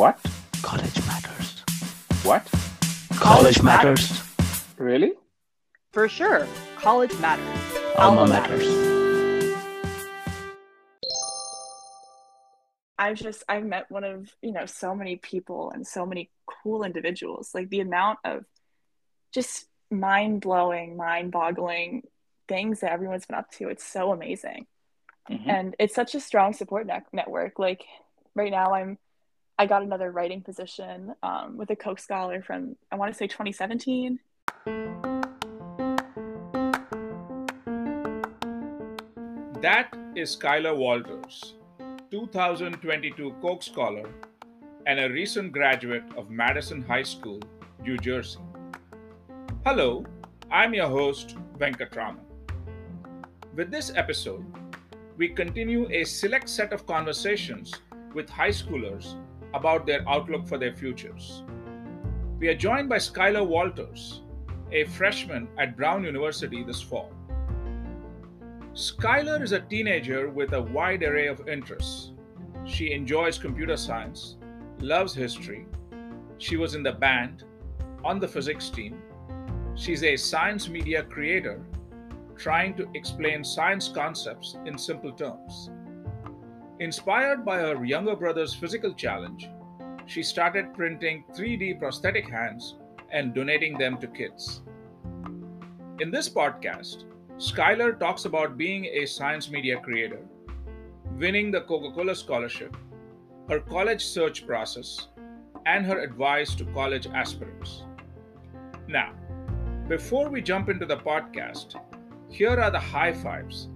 What? College matters. What? College matters. Really? For sure. College matters. Alma matters. I've just I've met one of, you know, so many people and so many cool individuals. Like the amount of just mind-blowing, mind-boggling things that everyone's been up to. It's so amazing. Mhm. And it's such a strong support net- network. Like right now I'm I got another writing position um, with a Coke scholar from I want to say 2017. That is Skylar Walters, 2022 Coke Scholar and a recent graduate of Madison High School, New Jersey. Hello, I'm your host, Venkatraman. With this episode, we continue a select set of conversations with high schoolers about their outlook for their futures. We are joined by Skylar Walters, a freshman at Brown University this fall. Skylar is a teenager with a wide array of interests. She enjoys computer science, loves history. She was in the band, on the physics team. She's a science media creator trying to explain science concepts in simple terms. Inspired by her younger brother's physical challenge, she started printing 3D prosthetic hands and donating them to kids. In this podcast, Skylar talks about being a science media creator, winning the Coca Cola Scholarship, her college search process, and her advice to college aspirants. Now, before we jump into the podcast, here are the high fives.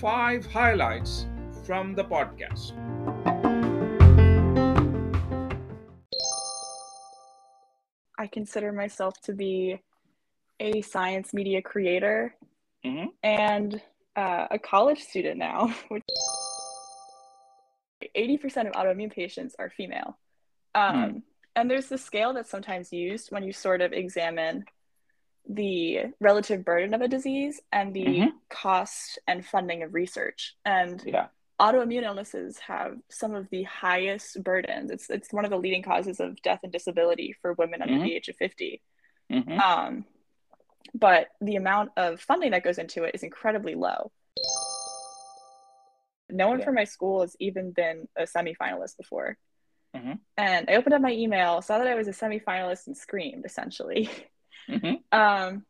Five highlights from the podcast. I consider myself to be a science media creator Mhm. and uh, a college student now, which 80% of autoimmune patients are female. Um, And there's this scale that's sometimes used when you sort of examine the relative burden of a disease and the Mhm. cost and funding of research. And Yeah. Autoimmune illnesses have some of the highest burdens. It's it's one of the leading causes of death and disability for women under Mhm. the age of 50. Mhm. Um, but the amount of funding that goes into it is incredibly low. No one Yeah. from my school has even been a semifinalist before. Mhm. And I opened up my email, saw that I was a semifinalist, and screamed essentially. Mhm. Um,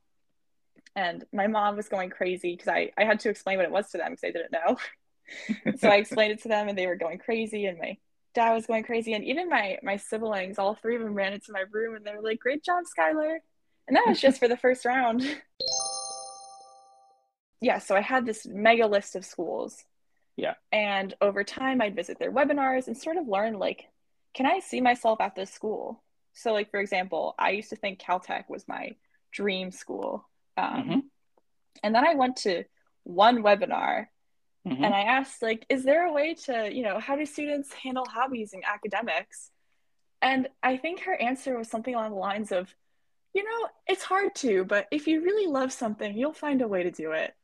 and my mom was going crazy because I, I had to explain what it was to them because they didn't know. So I explained it to them and they were going crazy and my dad was going crazy and even my my siblings, all three of them ran into my room and they were like, Great job, Skylar. And that was just for the first round. yeah, so I had this mega list of schools. Yeah. And over time I'd visit their webinars and sort of learn like, can I see myself at this school? So like for example, I used to think Caltech was my dream school. Um, Mhm. and then I went to one webinar Mhm. and I asked, like, is there a way to, you know, how do students handle hobbies and academics? And I think her answer was something along the lines of, you know, it's hard to, but if you really love something, you'll find a way to do it.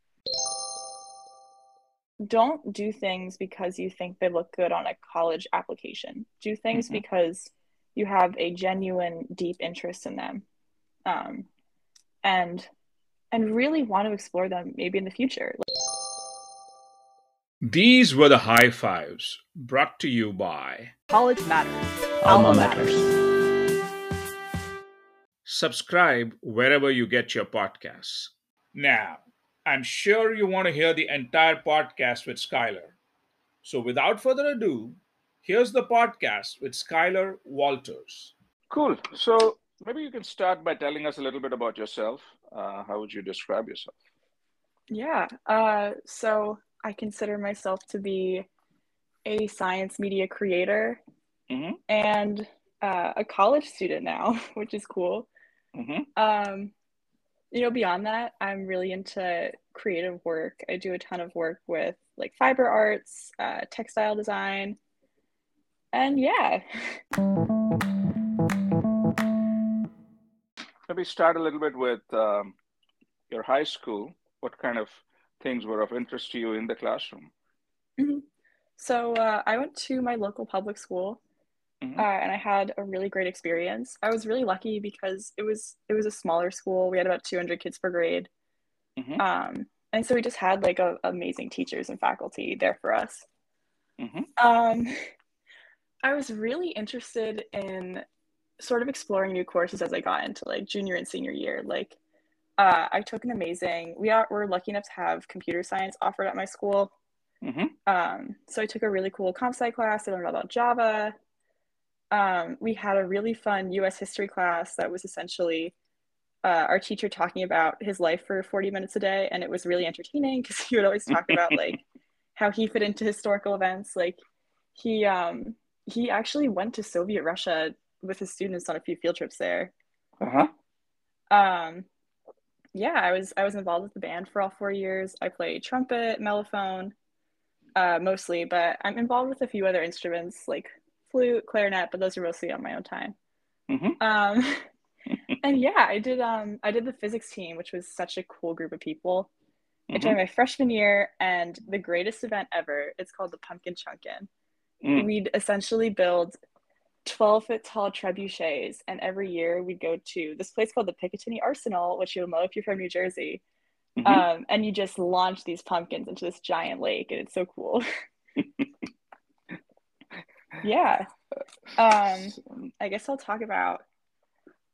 Don't do things because you think they look good on a college application. Do things Mhm. because you have a genuine, deep interest in them, um, and and really want to explore them maybe in the future. These were the high fives brought to you by College matters. Alma matters. subscribe wherever you get your podcasts. Now, I'm sure you want to hear the entire podcast with Skylar. So without further ado, here's the podcast with Skylar Walters. Cool. So maybe you can start by telling us a little bit about yourself. Uh, how would you describe yourself? Yeah. Uh, so I consider myself to be a science media creator Mhm. and uh, a college student now, which is cool. Mhm. Um, you know, beyond that, I'm really into creative work. I do a ton of work with like fiber arts, uh, textile design, and yeah. Maybe start a little bit with um, your high school. What kind of things were of interest to you in the classroom? So uh, I went to my local public school, Mhm. uh, and I had a really great experience. I was really lucky because it was it was a smaller school. We had about 200 kids per grade, Mhm. um, and so we just had like a, amazing teachers and faculty there for us. Mhm. Um, I was really interested in sort of exploring new courses as I got into like junior and senior year. Like, uh, I took an amazing. We are we're lucky enough to have computer science offered at my school. Mhm. Um, so I took a really cool comp sci class. I learned about Java. Um, we had a really fun U.S. history class that was essentially uh, our teacher talking about his life for 40 minutes a day, and it was really entertaining because he would always talk about like how he fit into historical events. Like he um, he actually went to Soviet Russia with his students on a few field trips there. Uh-huh. Um, yeah, I was I was involved with the band for all four years. I play trumpet, mellophone, uh, mostly, but I'm involved with a few other instruments like flute, clarinet, but those are mostly on my own time. Mhm. Um, and yeah, I did um I did the physics team, which was such a cool group of people. I Mhm. joined my freshman year, and the greatest event ever. It's called the Pumpkin Chunkin. Mm. We'd essentially build 12 foot tall trebuchets, and every year we'd go to this place called the Picatinny Arsenal, which you'll know if you're from New Jersey. Mhm. Um, and you just launch these pumpkins into this giant lake, and it's so cool. yeah. Um, I guess I'll talk about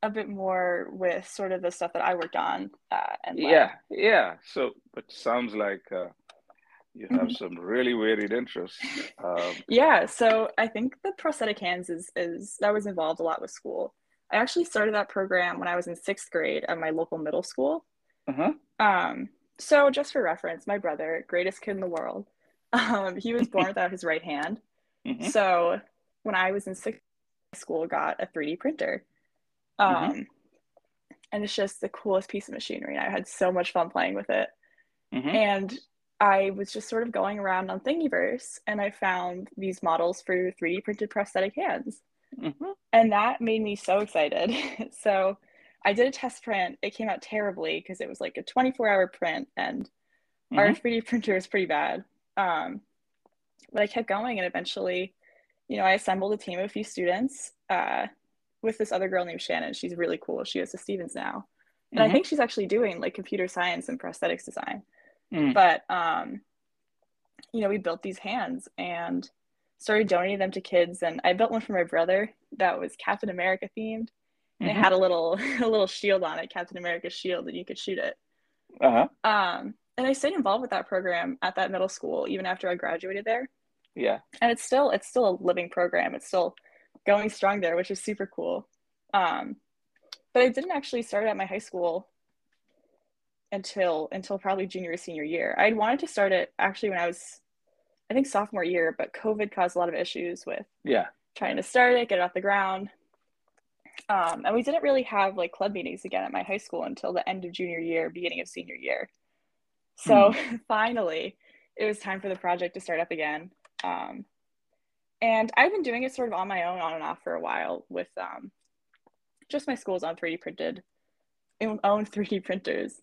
a bit more with sort of the stuff that I worked on. Uh, and. Yeah, yeah. So it sounds like uh, you have some really varied interests. Um, Yeah, so I think the prosthetic hands is is that was involved a lot with school. I actually started that program when I was in sixth grade at my local middle school. uh-huh. Um, so just for reference, my brother, greatest kid in the world, um, he was born without his right hand. Mhm. So when I was in sixth school, got a 3D printer. Um, Mhm. and it's just the coolest piece of machinery. I had so much fun playing with it. Mhm. And I was just sort of going around on Thingiverse and I found these models for 3D printed prosthetic hands. Mhm. And that made me so excited. so I did a test print. It came out terribly because it was like a 24 hour print and our Mhm. 3D printer is pretty bad. Um, but I kept going and eventually, you know, I assembled a team of a few students uh, with this other girl named Shannon. She's really cool. She goes to Stevens now. And I Mhm. think she's actually doing like computer science and prosthetics design. Mm. But um, you know, we built these hands and started donating them to kids. And I built one for my brother that was Captain America themed. And it Mhm. had a little a little shield on it, Captain America's shield, and you could shoot it. Uh-huh. Um, and I stayed involved with that program at that middle school even after I graduated there. Yeah. And it's still it's still a living program. It's still going strong there, which is super cool. Um, but I didn't actually start at my high school until until probably junior or senior year. I'd wanted to start it actually when I was I think sophomore year, but COVID caused a lot of issues with Yeah. trying to start it, get it off the ground. Um, and we didn't really have like club meetings again at my high school until the end of junior year, beginning of senior year. So finally, it was time for the project to start up again. Um, and I've been doing it sort of on my own, on and off for a while with um, just my school's own 3D printed, own 3D printers.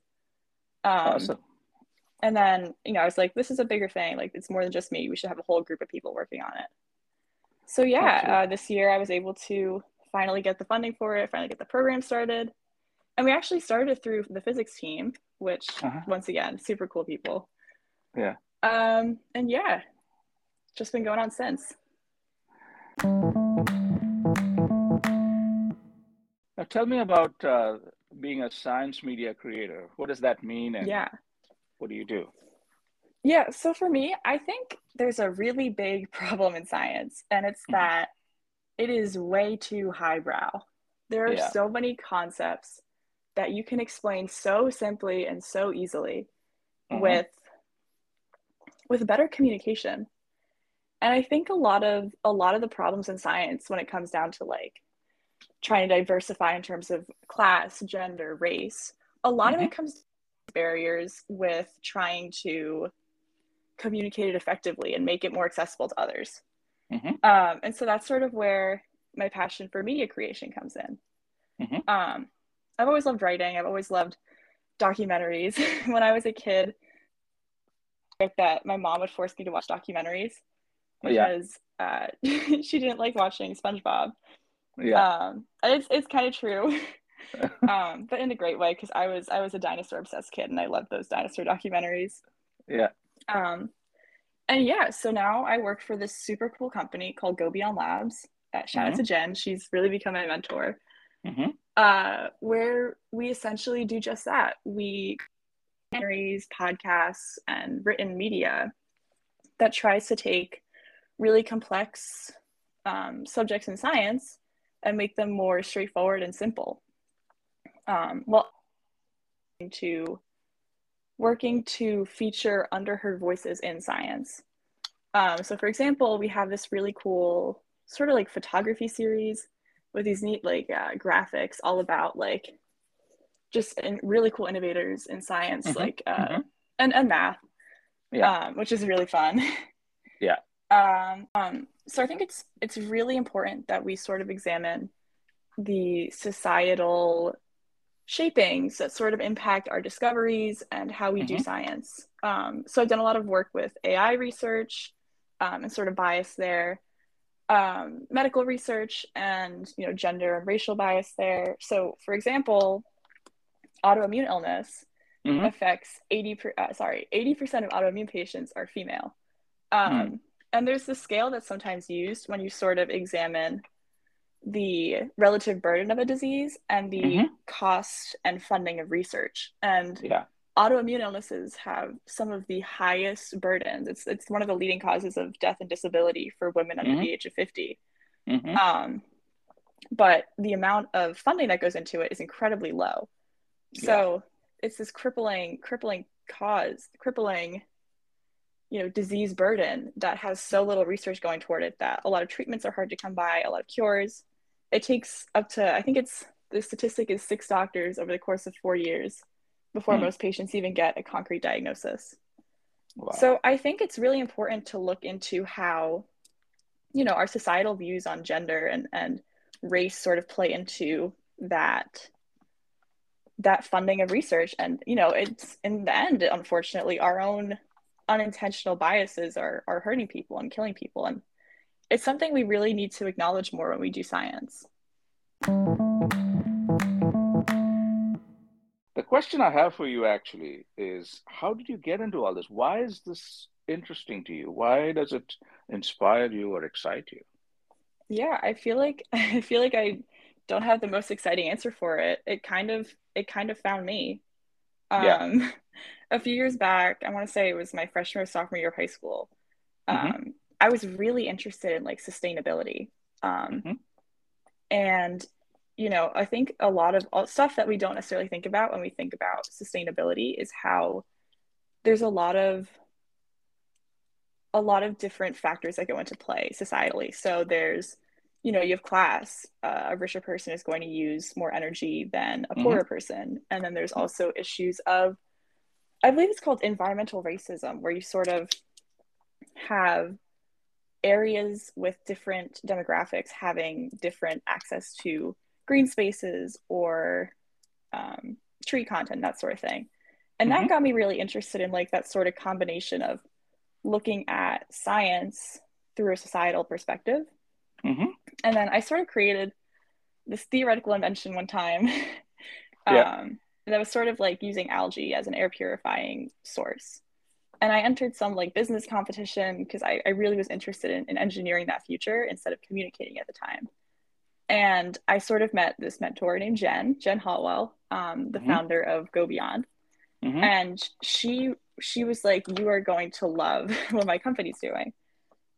Um, awesome. and then, you know, I was like, this is a bigger thing. Like, it's more than just me. We should have a whole group of people working on it. So, yeah, uh, this year I was able to finally get the funding for it, finally get the program started. And we actually started through the physics team, which, Uh-huh. once again, super cool people. Yeah. Um, and yeah, just been going on since. Now tell me about uh, being a science media creator. What does that mean and Yeah. what do you do? Yeah, so for me, I think there's a really big problem in science, and it's Mhm. that it is way too highbrow. There are Yeah. so many concepts that you can explain so simply and so easily Mhm. with with better communication. And I think a lot of a lot of the problems in science when it comes down to like trying to diversify in terms of class, gender, race, a lot of it comes to barriers with trying to communicate it effectively and make it more accessible to others. Mhm. Um, and so that's sort of where my passion for media creation comes in. Mhm. Um, I've always loved writing. I've always loved documentaries. when I was a kid, that my mom would force me to watch documentaries. Yeah. because uh, she didn't like watching SpongeBob. Yeah. Um, it's it's kind of true, um, but in a great way because I was I was a dinosaur obsessed kid and I loved those dinosaur documentaries. yeah. Um, and yeah, so now I work for this super cool company called Go Beyond Labs. Uh, shout out to Jen; she's really become my mentor. hmm Uh, where we essentially do just that. We documentaries, podcasts, and written media that tries to take really complex um, subjects in science and make them more straightforward and simple. Um, well, to working to feature underheard voices in science. Um, so, for example, we have this really cool sort of like photography series with these neat like uh, graphics all about like just in really cool innovators in science, Mhm, like uh, mhm. and and math, Yeah. um, which is really fun. Yeah. Um, um, so I think it's it's really important that we sort of examine the societal shapings that sort of impact our discoveries and how we do Mhm. science. Um, so I've done a lot of work with AI research um, and sort of bias there, um, medical research, and you know gender and racial bias there. So for example, autoimmune illness Mhm. affects 80 per, uh, sorry 80% of autoimmune patients are female um, and there's the scale that's sometimes used when you sort of examine the relative burden of a disease and the Mhm. cost and funding of research and Yeah. autoimmune illnesses have some of the highest burdens it's it's one of the leading causes of death and disability for women under Mhm. the age of 50 Mhm. um, but the amount of funding that goes into it is incredibly low. So it's this crippling, crippling cause, crippling, you know, disease burden that has so little research going toward it that a lot of treatments are hard to come by, a lot of cures. It takes up to, I think it's the statistic is six doctors over the course of four years before Hmm. most patients even get a concrete diagnosis. Wow. So I think it's really important to look into how, you know, our societal views on gender and, and race sort of play into that that funding of research. And, you know, it's in the end, unfortunately, our own unintentional biases are are hurting people and killing people. And it's something we really need to acknowledge more when we do science. the question I have for you actually is how did you get into all this? Why is this interesting to you? Why does it inspire you or excite you? Yeah, I feel like I feel like I don't have the most exciting answer for it. It kind of it kind of found me. Yeah. Um, a few years back, I want to say it was my freshman or sophomore year of high school. Um, Mhm. I was really interested in like sustainability. Um, Mhm. and you know, I think a lot of all, stuff that we don't necessarily think about when we think about sustainability is how there's a lot of a lot of different factors that go into play societally. So there's, you know, you have class. Uh, a richer person is going to use more energy than a Mhm. poorer person, and then there's also issues of, I believe it's called environmental racism, where you sort of have areas with different demographics having different access to green spaces or um, tree content, that sort of thing. And Mhm. that got me really interested in like that sort of combination of looking at science through a societal perspective. hmm And then I sort of created this theoretical invention one time Yeah. um, that was sort of like using algae as an air purifying source. And I entered some like business competition because I, I really was interested in, in engineering that future instead of communicating at the time. And I sort of met this mentor named Jen, Jen Hallwell, um, the Mhm. founder of Go Beyond hmm and she she was like you are going to love what my company's doing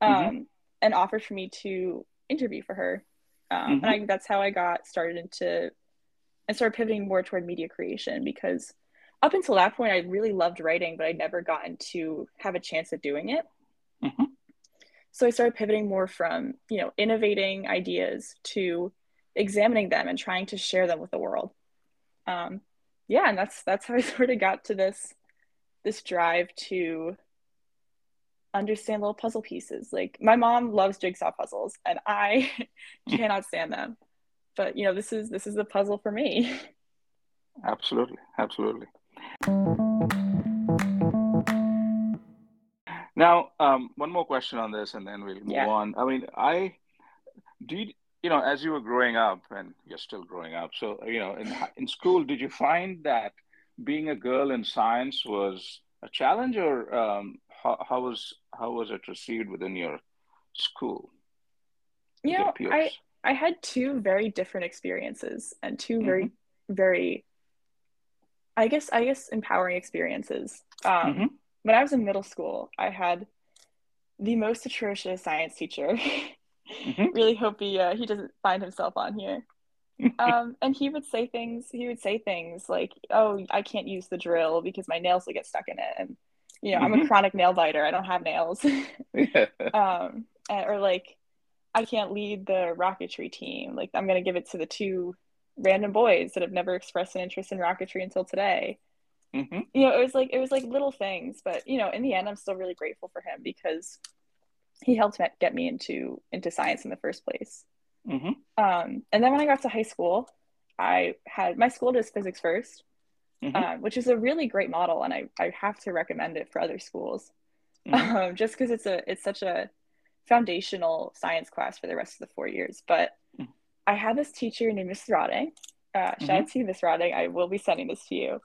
um Mhm. and offered for me to interview for her. Um and I, that's how i got started into and started pivoting more toward media creation because up until that point i really loved writing but i'd never gotten to have a chance at doing it. Mhm. so i started pivoting more from you know innovating ideas to examining them and trying to share them with the world. Um, yeah and that's that's how i sort of got to this this drive to understand little puzzle pieces like my mom loves jigsaw puzzles and i cannot stand them but you know this is this is the puzzle for me Absolutely. Absolutely. Now, um, one more question on this, and then we'll move Yeah. on. I mean, I you, you know, as you were growing up, and you're still growing up, so you know, in in school, did you find that being a girl in science was a challenge, or um, how, how was how was it received within your school, You know, I? I had two very different experiences and two very very I guess I guess empowering experiences. Um, Mhm. when I was in middle school, I had the most atrocious science teacher. Mhm. really hope he uh, he doesn't find himself on here. Um, and he would say things. He would say things like, "Oh, I can't use the drill because my nails will get stuck in it," and you know, I'm a Mhm. chronic nail biter. I don't have nails. Um, or like, I can't lead the rocketry team. Like, I'm gonna give it to the two random boys that have never expressed an interest in rocketry until today. Mhm. You know, it was like it was like little things, but you know, in the end, I'm still really grateful for him because he helped me- get me into into science in the first place. Mhm. Um, and then when I got to high school, I had my school does physics 1st Mhm. um, which is a really great model, and I, I have to recommend it for other schools, Mhm. um, just because it's a it's such a foundational science class for the rest of the four years. But Mhm. I had this teacher named Miss Roding. Uh, shout out to you, Miss Roding. I will be sending this to you,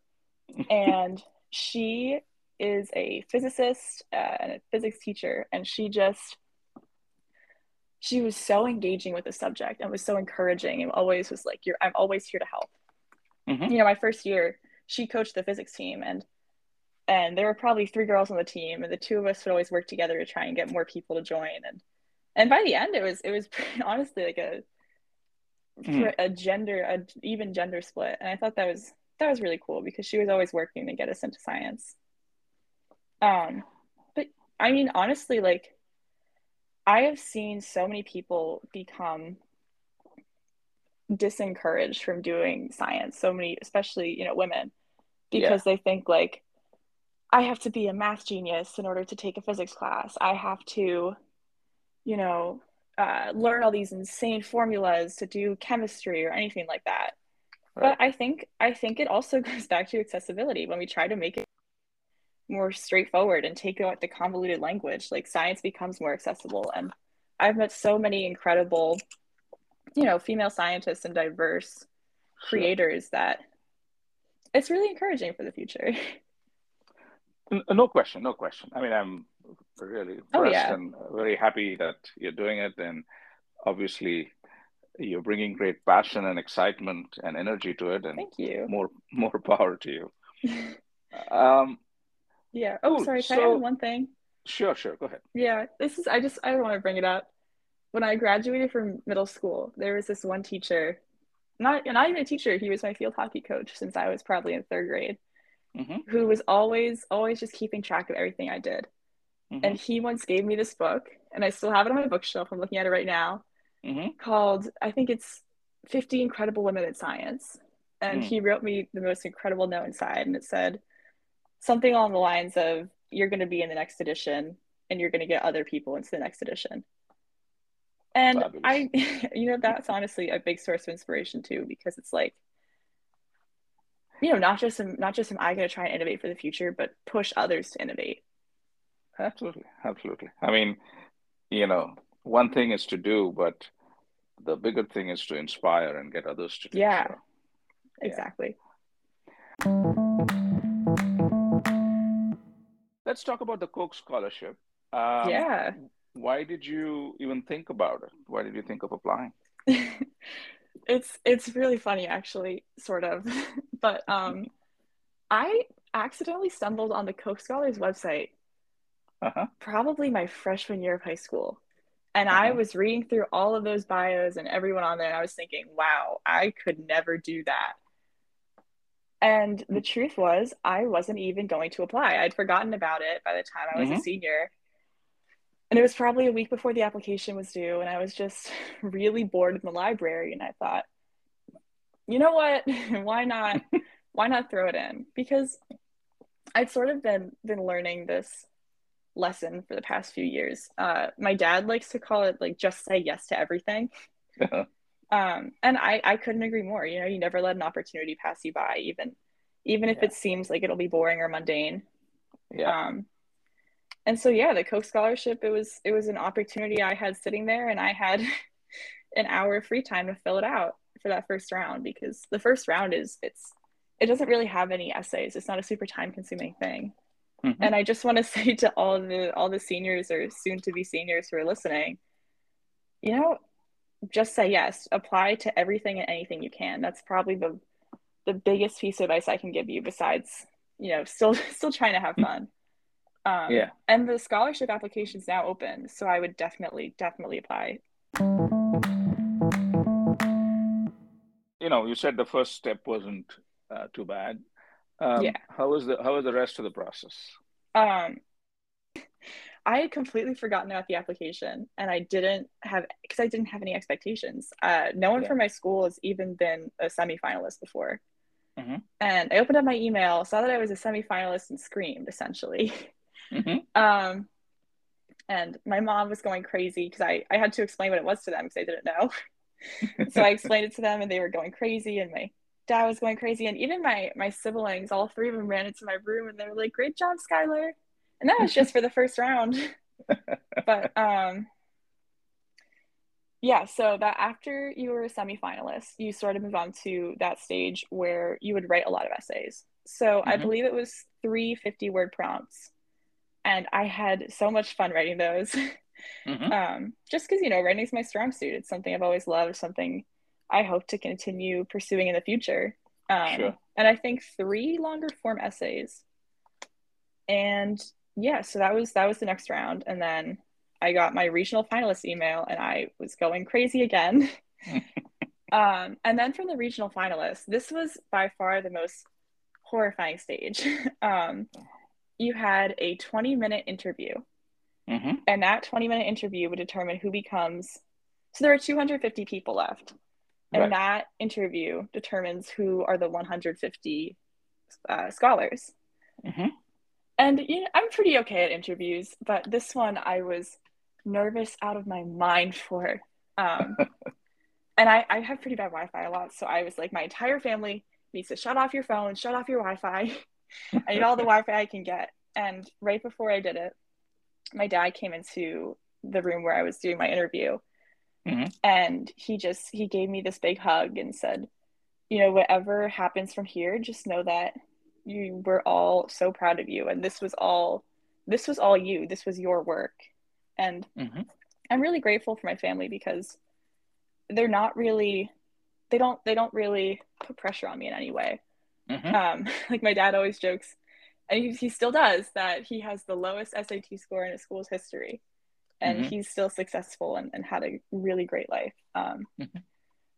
and she is a physicist uh, and a physics teacher, and she just she was so engaging with the subject and was so encouraging and always was like, "You're I'm always here to help." Mhm. You know, my first year, she coached the physics team, and and there were probably three girls on the team, and the two of us would always work together to try and get more people to join, and and by the end, it was it was honestly like a Mhm. a gender a even gender split, and I thought that was that was really cool because she was always working to get us into science. Um, but I mean, honestly, like I have seen so many people become disencouraged from doing science. So many, especially, you know, women, because they think like, I have to be a math genius in order to take a physics class. I have to, you know, uh, learn all these insane formulas to do chemistry or anything like that. Right. But I think I think it also goes back to accessibility when we try to make it more straightforward and take out the convoluted language like science becomes more accessible and i've met so many incredible you know female scientists and diverse Sure. creators that it's really encouraging for the future No question, no question. I mean, I'm really impressed Oh, yeah. and very happy that you're doing it. And obviously, you're bringing great passion and excitement and energy to it. And thank you more, more power to you. Um, yeah oh Cool. sorry can i So- add one thing sure, sure. Go ahead. Yeah, this is I just I want to bring it up. When I graduated from middle school, there was this one teacher, not not even a teacher, he was my field hockey coach since I was probably in third grade, Mhm. who was always always just keeping track of everything I did. Mhm. And he once gave me this book, and I still have it on my bookshelf. I'm looking at it right now, Mhm. called I think it's 50 Incredible Women in Science. And Mm. he wrote me the most incredible note inside, and it said something along the lines of, You're going to be in the next edition, and you're going to get other people into the next edition. And Fabulous. I, you know, that's honestly a big source of inspiration too, because it's like, you know, not just am, not just am I going to try and innovate for the future, but push others to innovate. Absolutely, absolutely. I mean, you know, one thing is to do, but the bigger thing is to inspire and get others to do. Yeah. so. Yeah. Exactly. Let's talk about the Coke scholarship. Um, yeah. Why did you even think about it? Why did you think of applying? it's it's really funny actually sort of but um i accidentally stumbled on the Coke scholars website Uh-huh. probably my freshman year of high school and i Uh-huh. was reading through all of those bios and everyone on there and i was thinking wow i could never do that and the truth was i wasn't even going to apply i'd forgotten about it by the time i was a Mhm. senior and it was probably a week before the application was due and i was just really bored in the library and i thought you know what? Why not why not throw it in? Because i'd sort of been been learning this lesson for the past few years. Uh, my dad likes to call it like just say yes to everything. Um, and I, I couldn't agree more you know you never let an opportunity pass you by even even if Yeah. it seems like it'll be boring or mundane. Yeah. um, and so yeah, the Coke scholarship it was it was an opportunity I had sitting there, and I had an hour of free time to fill it out for that first round because the first round is it's it doesn't really have any essays. It's not a super time consuming thing. Mm-hmm. And I just want to say to all the all the seniors or soon to be seniors who are listening, you know, just say yes. Apply to everything and anything you can. That's probably the the biggest piece of advice I can give you besides, you know, still still trying to have fun. Um, Yeah. And the scholarship application is now open, so I would definitely definitely apply. You know, you said the first step wasn't uh, too bad. Um, Yeah. How was the how was the rest of the process? Um, I had completely forgotten about the application, and I didn't have because I didn't have any expectations. Uh, no one Yeah. from my school has even been a semifinalist before. Mhm. And I opened up my email, saw that I was a semifinalist, and screamed essentially. Mhm. Um, and my mom was going crazy because I, I had to explain what it was to them because they didn't know. so I explained it to them, and they were going crazy, and my dad was going crazy, and even my my siblings, all three of them, ran into my room, and they were like, "Great job, Skylar!" And that was just for the first round. but um, yeah, so that after you were a semifinalist, you sort of move on to that stage where you would write a lot of essays. So I Mhm. believe it was three 50 word prompts. And I had so much fun writing those. Mhm. um, just because, you know, writing is my strong suit. It's something I've always loved, something I hope to continue pursuing in the future. Um, Sure. And I think three longer form essays. And yeah, so that was that was the next round. And then I got my regional finalist email and I was going crazy again. um, and then from the regional finalists, this was by far the most horrifying stage. um, you had a 20 minute interview, Mhm. and that 20 minute interview would determine who becomes. So there are 250 people left, and Right. that interview determines who are the 150 uh, scholars. Mhm. And you know, I'm pretty okay at interviews, but this one I was nervous out of my mind for. Um, and I, I have pretty bad Wi Fi a lot. So I was like, my entire family needs to shut off your phone, shut off your Wi Fi. I need all the Wi Fi I can get. And right before I did it, my dad came into the room where I was doing my interview. Mhm. And he just he gave me this big hug and said, you know, whatever happens from here, just know that you were all so proud of you and this was all this was all you. This was your work. And Mhm. I'm really grateful for my family because they're not really they don't they don't really put pressure on me in any way. Mhm. Um, like my dad always jokes, and he, he still does, that he has the lowest SAT score in his school's history. And Mhm. he's still successful and, and had a really great life. Um, Mhm.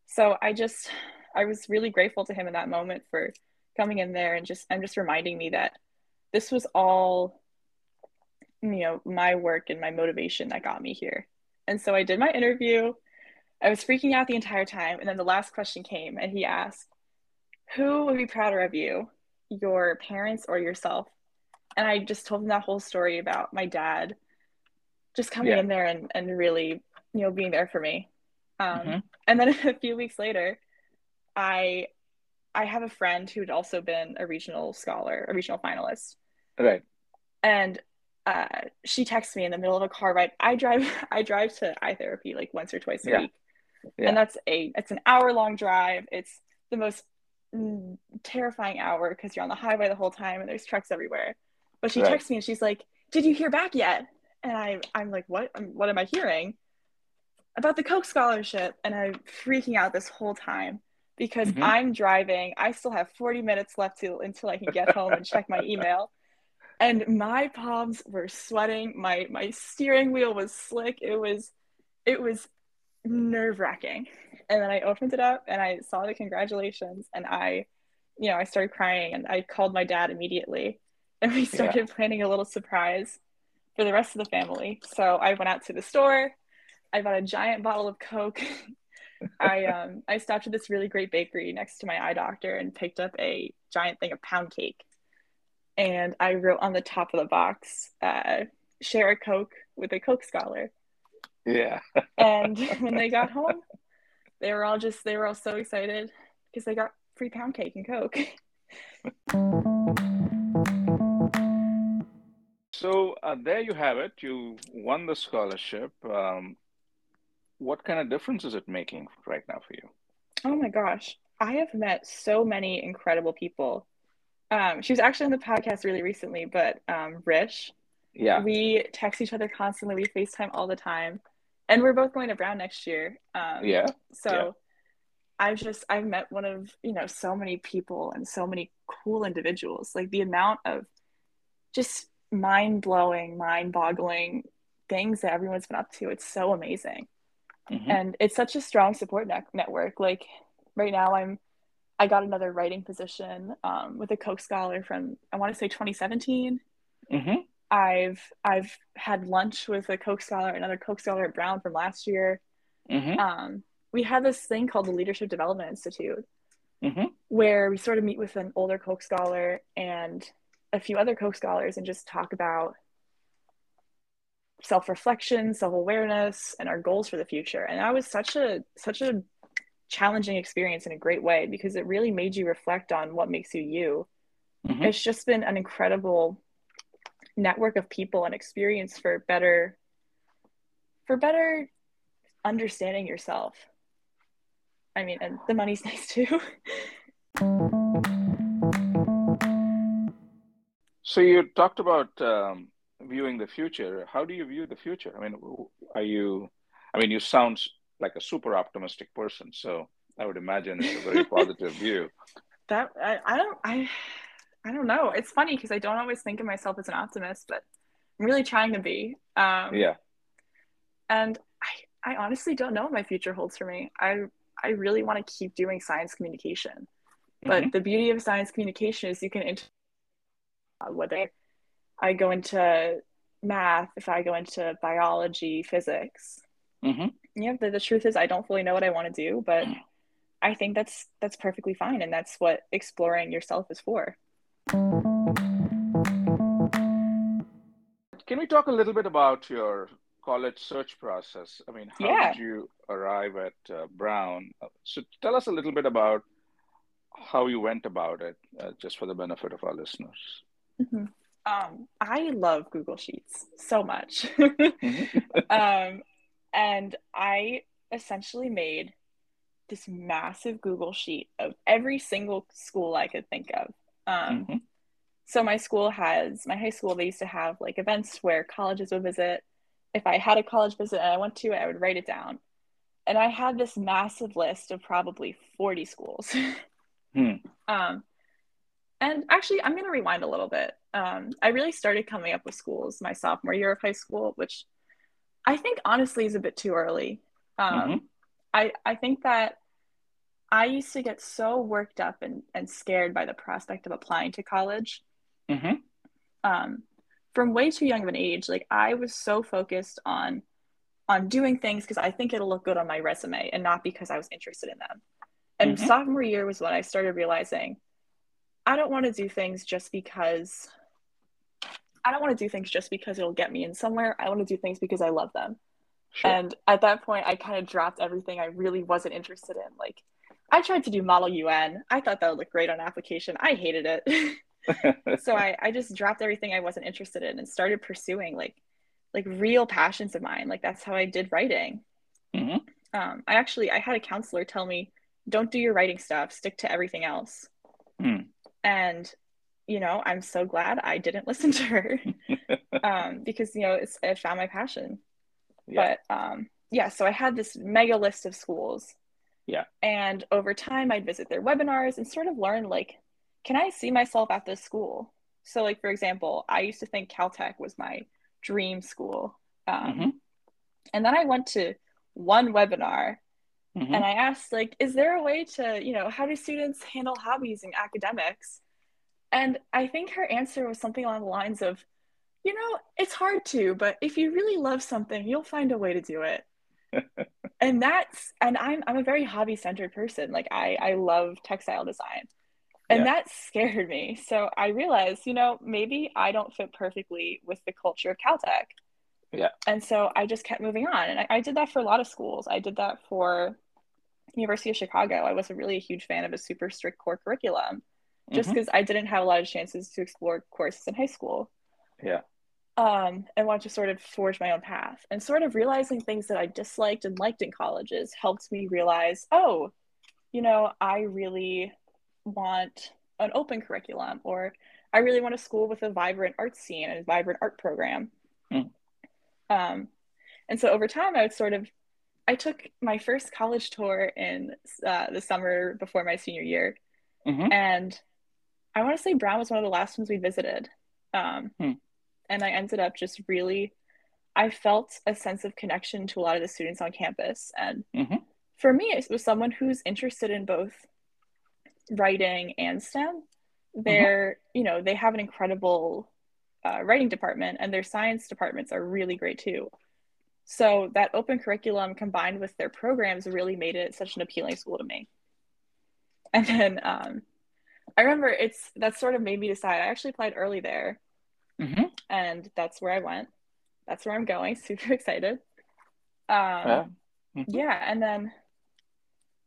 So I just, I was really grateful to him in that moment for coming in there and just, and just reminding me that this was all, you know, my work and my motivation that got me here. And so I did my interview. I was freaking out the entire time. And then the last question came and he asked, Who would be prouder of you, your parents or yourself? And I just told him that whole story about my dad just coming Yeah. in there and, and really, you know, being there for me. Um, Mhm. And then a few weeks later, I I have a friend who had also been a regional scholar, a regional finalist Right. and uh, she texts me in the middle of a car ride. I drive I drive to eye therapy like once or twice a Yeah. week, Yeah. and that's a it's an hour long drive. It's the most terrifying hour because you're on the highway the whole time and there's trucks everywhere. But she Right. texts me and she's like, "Did you hear back yet?" And I I'm like, "What? What am I hearing?" About the Coke scholarship, and I'm freaking out this whole time because Mhm. I'm driving. I still have 40 minutes left to until I can get home and check my email and my palms were sweating my my steering wheel was slick it was it was nerve-wracking and then i opened it up and i saw the congratulations and i you know i started crying and i called my dad immediately. And we started planning a little surprise for the rest of the family. So i went out to the store. I bought a giant bottle of coke. I um i stopped at this really great bakery next to my eye doctor and picked up a giant thing of pound cake. And I wrote on the top of the box, uh, share a Coke with a Coke scholar. Yeah. And when they got home, they were all just, they were all so excited because they got free pound cake and Coke. So uh, there you have it. You won the scholarship. Um, what kind of difference is it making right now for you? Oh my gosh. I have met so many incredible people. Um, she was actually on the podcast really recently, but um, Rish, Yeah. we text each other constantly. We FaceTime all the time. And we're both going to Brown next year. Um, Yeah. So Yeah. I've just, I've met one of, you know, so many people and so many cool individuals. Like the amount of just mind blowing, mind boggling things that everyone's been up to. It's so amazing. Mhm. And it's such a strong support net- network. Like right now, I'm, I got another writing position um, with a Coke scholar from, I want to say 2017. Mhm. I've I've had lunch with a Coke scholar, another Coke scholar at Brown from last year. Mhm. Um, we had this thing called the Leadership Development Institute, Mhm. where we sort of meet with an older Coke scholar and a few other Coke scholars and just talk about self-reflection, self-awareness, and our goals for the future. And that was such a such a challenging experience in a great way because it really made you reflect on what makes you you. Mhm. It's just been an incredible network of people and experience for better for better understanding yourself. I mean, and the money's nice too. So you talked about um, viewing the future. How do you view the future? I mean, are you? I mean, you sound like a super optimistic person, so I would imagine it's a very positive view. that I, I don't I I don't know. It's funny because I don't always think of myself as an optimist, but I'm really trying to be. Um, Yeah. And I, I honestly don't know what my future holds for me. I I really want to keep doing science communication, but Mhm. the beauty of science communication is you can inter- whether I go into math, if I go into biology, physics. Mhm. Yeah, the, the truth is I don't fully know what I want to do, but I think that's that's perfectly fine, and that's what exploring yourself is for. Can we talk a little bit about your college search process? I mean, how Yeah. did you arrive at uh, Brown? So tell us a little bit about how you went about it, uh, just for the benefit of our listeners. Mhm. Um, I love Google Sheets so much. Mhm. um, and I essentially made this massive Google sheet of every single school I could think of. Um, Mhm. so my school has my high school. They used to have like events where colleges would visit. If I had a college visit and I went to it, I would write it down. And I had this massive list of probably 40 schools. Hmm. Um, and actually, I'm going to rewind a little bit. Um, I really started coming up with schools my sophomore year of high school, which I think honestly is a bit too early. Um, Mhm. I, I think that I used to get so worked up and, and scared by the prospect of applying to college Mhm. um, from way too young of an age. Like I was so focused on on doing things because I think it'll look good on my resume and not because I was interested in them. And Mhm. sophomore year was when I started realizing I don't want to do things just because I don't want to do things just because it'll get me in somewhere. I want to do things because I love them. Sure. And at that point, I kind of dropped everything I really wasn't interested in. Like, I tried to do Model UN. I thought that would look great on application. I hated it. so I, I just dropped everything I wasn't interested in and started pursuing like like real passions of mine. Like that's how I did writing. Mhm. Um, I actually I had a counselor tell me, don't do your writing stuff, stick to everything else. Hmm. And you know, I'm so glad I didn't listen to her um, because you know it's I found my passion. Yeah. But um, yeah, so I had this mega list of schools. Yeah. And over time, I'd visit their webinars and sort of learn like, can I see myself at this school? So, like for example, I used to think Caltech was my dream school, um, Mhm. and then I went to one webinar Mhm. and I asked like, is there a way to, you know, how do students handle hobbies in academics? And I think her answer was something along the lines of, you know, it's hard to, but if you really love something, you'll find a way to do it. and that's and I'm I'm a very hobby centered person. Like I I love textile design. And Yeah. that scared me. So I realized, you know, maybe I don't fit perfectly with the culture of Caltech. Yeah. And so I just kept moving on. And I, I did that for a lot of schools. I did that for University of Chicago. I wasn't really a huge fan of a super strict core curriculum just Mhm. because I didn't have a lot of chances to explore courses in high school. Yeah. Um, and want to sort of forge my own path. And sort of realizing things that I disliked and liked in colleges helped me realize, oh, you know, I really want an open curriculum, or I really want a school with a vibrant art scene and a vibrant art program. Mm. Um, and so over time, I would sort of, I took my first college tour in uh, the summer before my senior year, Mhm. and I want to say Brown was one of the last ones we visited. Um, Hmm. And I ended up just really, I felt a sense of connection to a lot of the students on campus. And Mhm. for me, it was someone who's interested in both writing and STEM. They're, you know, they have an incredible uh, writing department, and their science departments are really great too. So that open curriculum combined with their programs really made it such an appealing school to me. And then um, I remember it's that sort of made me decide. I actually applied early there, Mhm. And that's where I went. That's where I'm going. Super excited. Um, Yeah. Mhm. yeah, and then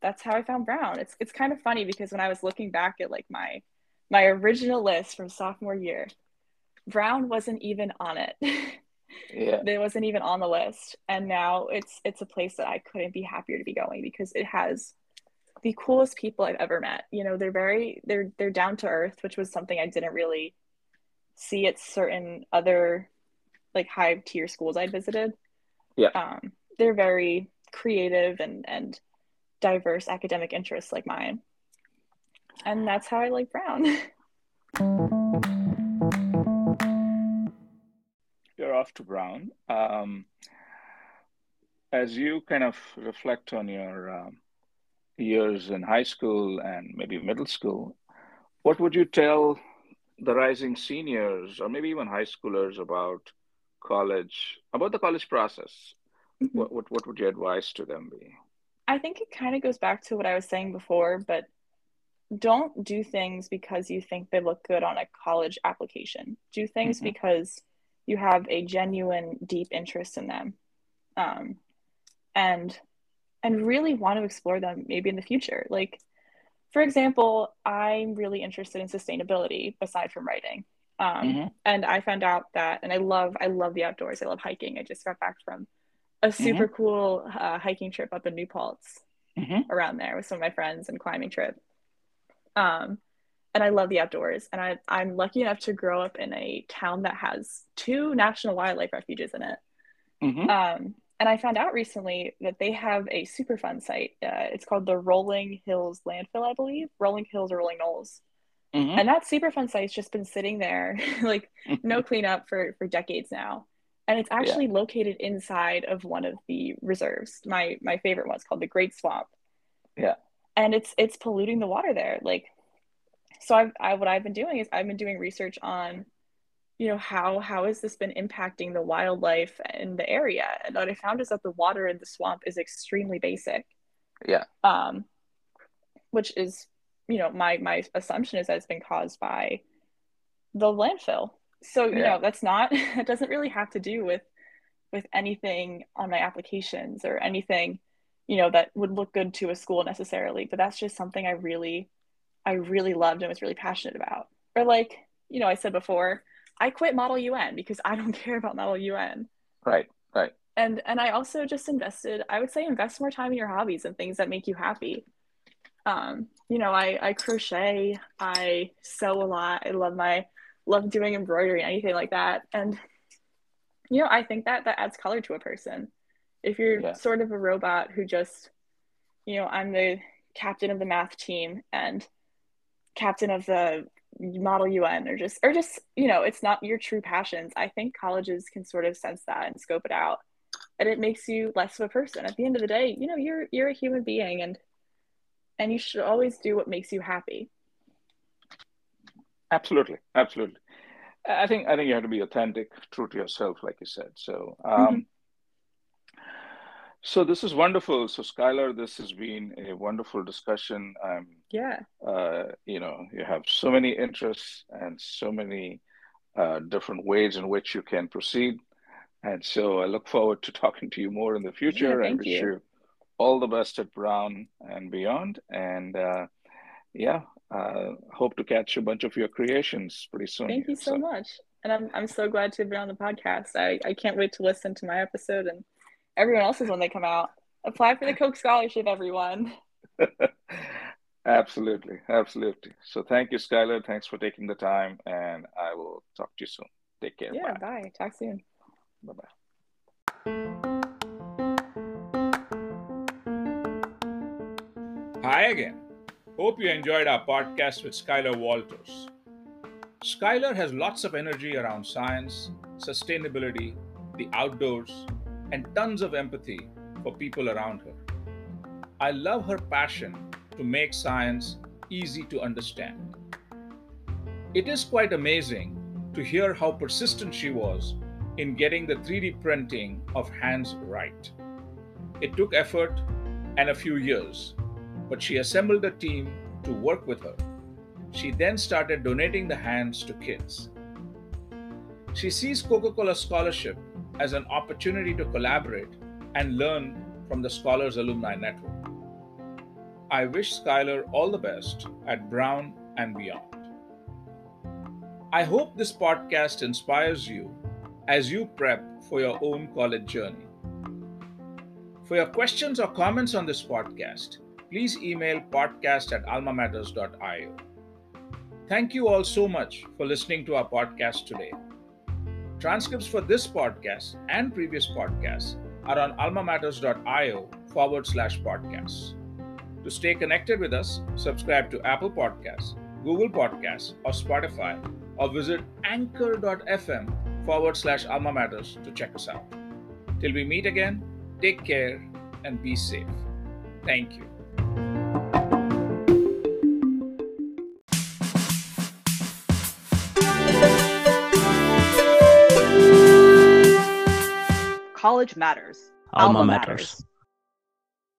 that's how I found Brown. It's it's kind of funny because when I was looking back at like my my original list from sophomore year, Brown wasn't even on it. Yeah. it wasn't even on the list, and now it's it's a place that I couldn't be happier to be going because it has the coolest people I've ever met. You know, they're very they're they're down to earth, which was something I didn't really see at certain other like high tier schools I'd visited. Yeah. Um, they're very creative and and diverse academic interests like mine. And that's how I like Brown. You're off to Brown. Um, as you kind of reflect on your um, years in high school and maybe middle school, what would you tell the rising seniors or maybe even high schoolers about college, about the college process? What, what, what would your advice to them be? I think it kind of goes back to what I was saying before, but don't do things because you think they look good on a college application. Do things Mhm. because you have a genuine, deep interest in them, um, and and really want to explore them maybe in the future. Like, for example, I'm really interested in sustainability aside from writing, um, Mhm. and I found out that, and I love I love the outdoors. I love hiking. I just got back from a super cool uh, hiking trip up in New Paltz Mhm. around there with some of my friends and climbing trip. Um, and I love the outdoors. And I, I'm lucky enough to grow up in a town that has two national wildlife refuges in it. Mhm. Um, and I found out recently that they have a Superfund site. Uh, it's called the Rolling Hills Landfill, I believe. Rolling Hills or Rolling Knolls. Mhm. And that super Superfund site's just been sitting there, like no cleanup for for decades now. And it's actually located inside of one of the reserves. My my favorite one's called the Great Swamp. Yeah. And it's it's polluting the water there. Like so I've I what I've been doing is I've been doing research on you know how how has this been impacting the wildlife in the area? And what i found is that the water in the swamp is extremely basic. Yeah. um which is you know my my assumption is that it's been caused by the landfill. So you Yeah. know that's not it doesn't really have to do with with anything on my applications or anything you know that would look good to a school necessarily. But that's just something i really i really loved and was really passionate about. Or like you know i said before i quit model un because i don't care about model un Right. Right. and and i also just invested i would say invest more time in your hobbies and things that make you happy um you know i i crochet i sew a lot i love my love doing embroidery anything like that and you know i think that that adds color to a person if you're Yeah. sort of a robot who just you know i'm the captain of the math team and captain of the model un or just or just you know it's not your true passions i think colleges can sort of sense that and scope it out and it makes you less of a person at the end of the day you know you're you're a human being and and you should always do what makes you happy Absolutely, absolutely. I think I think you have to be authentic, true to yourself, like you said. So, um, Mhm. So this is wonderful. So, Skylar, this has been a wonderful discussion. Um, yeah uh, you know, you have so many interests and so many uh, different ways in which you can proceed. And so, I look forward to talking to you more in the future. and thank wish you. you all the best at Brown and beyond. And uh, yeah, uh, hope to catch a bunch of your creations pretty soon. thank you so much and I'm I'm so glad to be on the podcast. I, I can't wait to listen to my episode and everyone else's when they come out. Apply for the Coke scholarship, everyone. absolutely, absolutely. So thank you, Skylar. Thanks for taking the time, and I will talk to you soon. Take care. Yeah, bye. bye. Talk soon. Bye bye. Hi again. Hope you enjoyed our podcast with Skylar Walters. Skylar has lots of energy around science, sustainability, the outdoors, and tons of empathy for people around her. I love her passion to make science easy to understand. It is quite amazing to hear how persistent she was in getting the 3D printing of hands right. It took effort and a few years, but she assembled a team to work with her. She then started donating the hands to kids. She sees Coca Cola Scholarship as an opportunity to collaborate and learn from the Scholars Alumni Network. I wish Skylar all the best at Brown and beyond. I hope this podcast inspires you as you prep for your own college journey. For your questions or comments on this podcast, please email podcast at almamatters.io. Thank you all so much for listening to our podcast today. Transcripts for this podcast and previous podcasts are on almamatters.io forward slash podcasts. To stay connected with us, subscribe to Apple Podcasts, Google Podcasts, or Spotify, or visit anchor.fm forward slash alma matters to check us out. Till we meet again, take care and be safe. Thank you. College matters. Alma, matters.